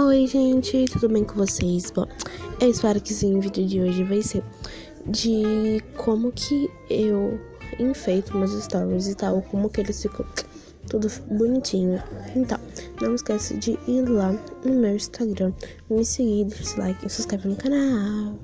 Oi, gente, tudo bem com vocês? Bom, eu espero que sim, o vídeo de hoje vai ser de como que eu enfeito meus stories e tal, como que eles ficam tudo bonitinho. Então, não esquece de ir lá no meu Instagram, me seguir, deixar like e se inscrever no canal.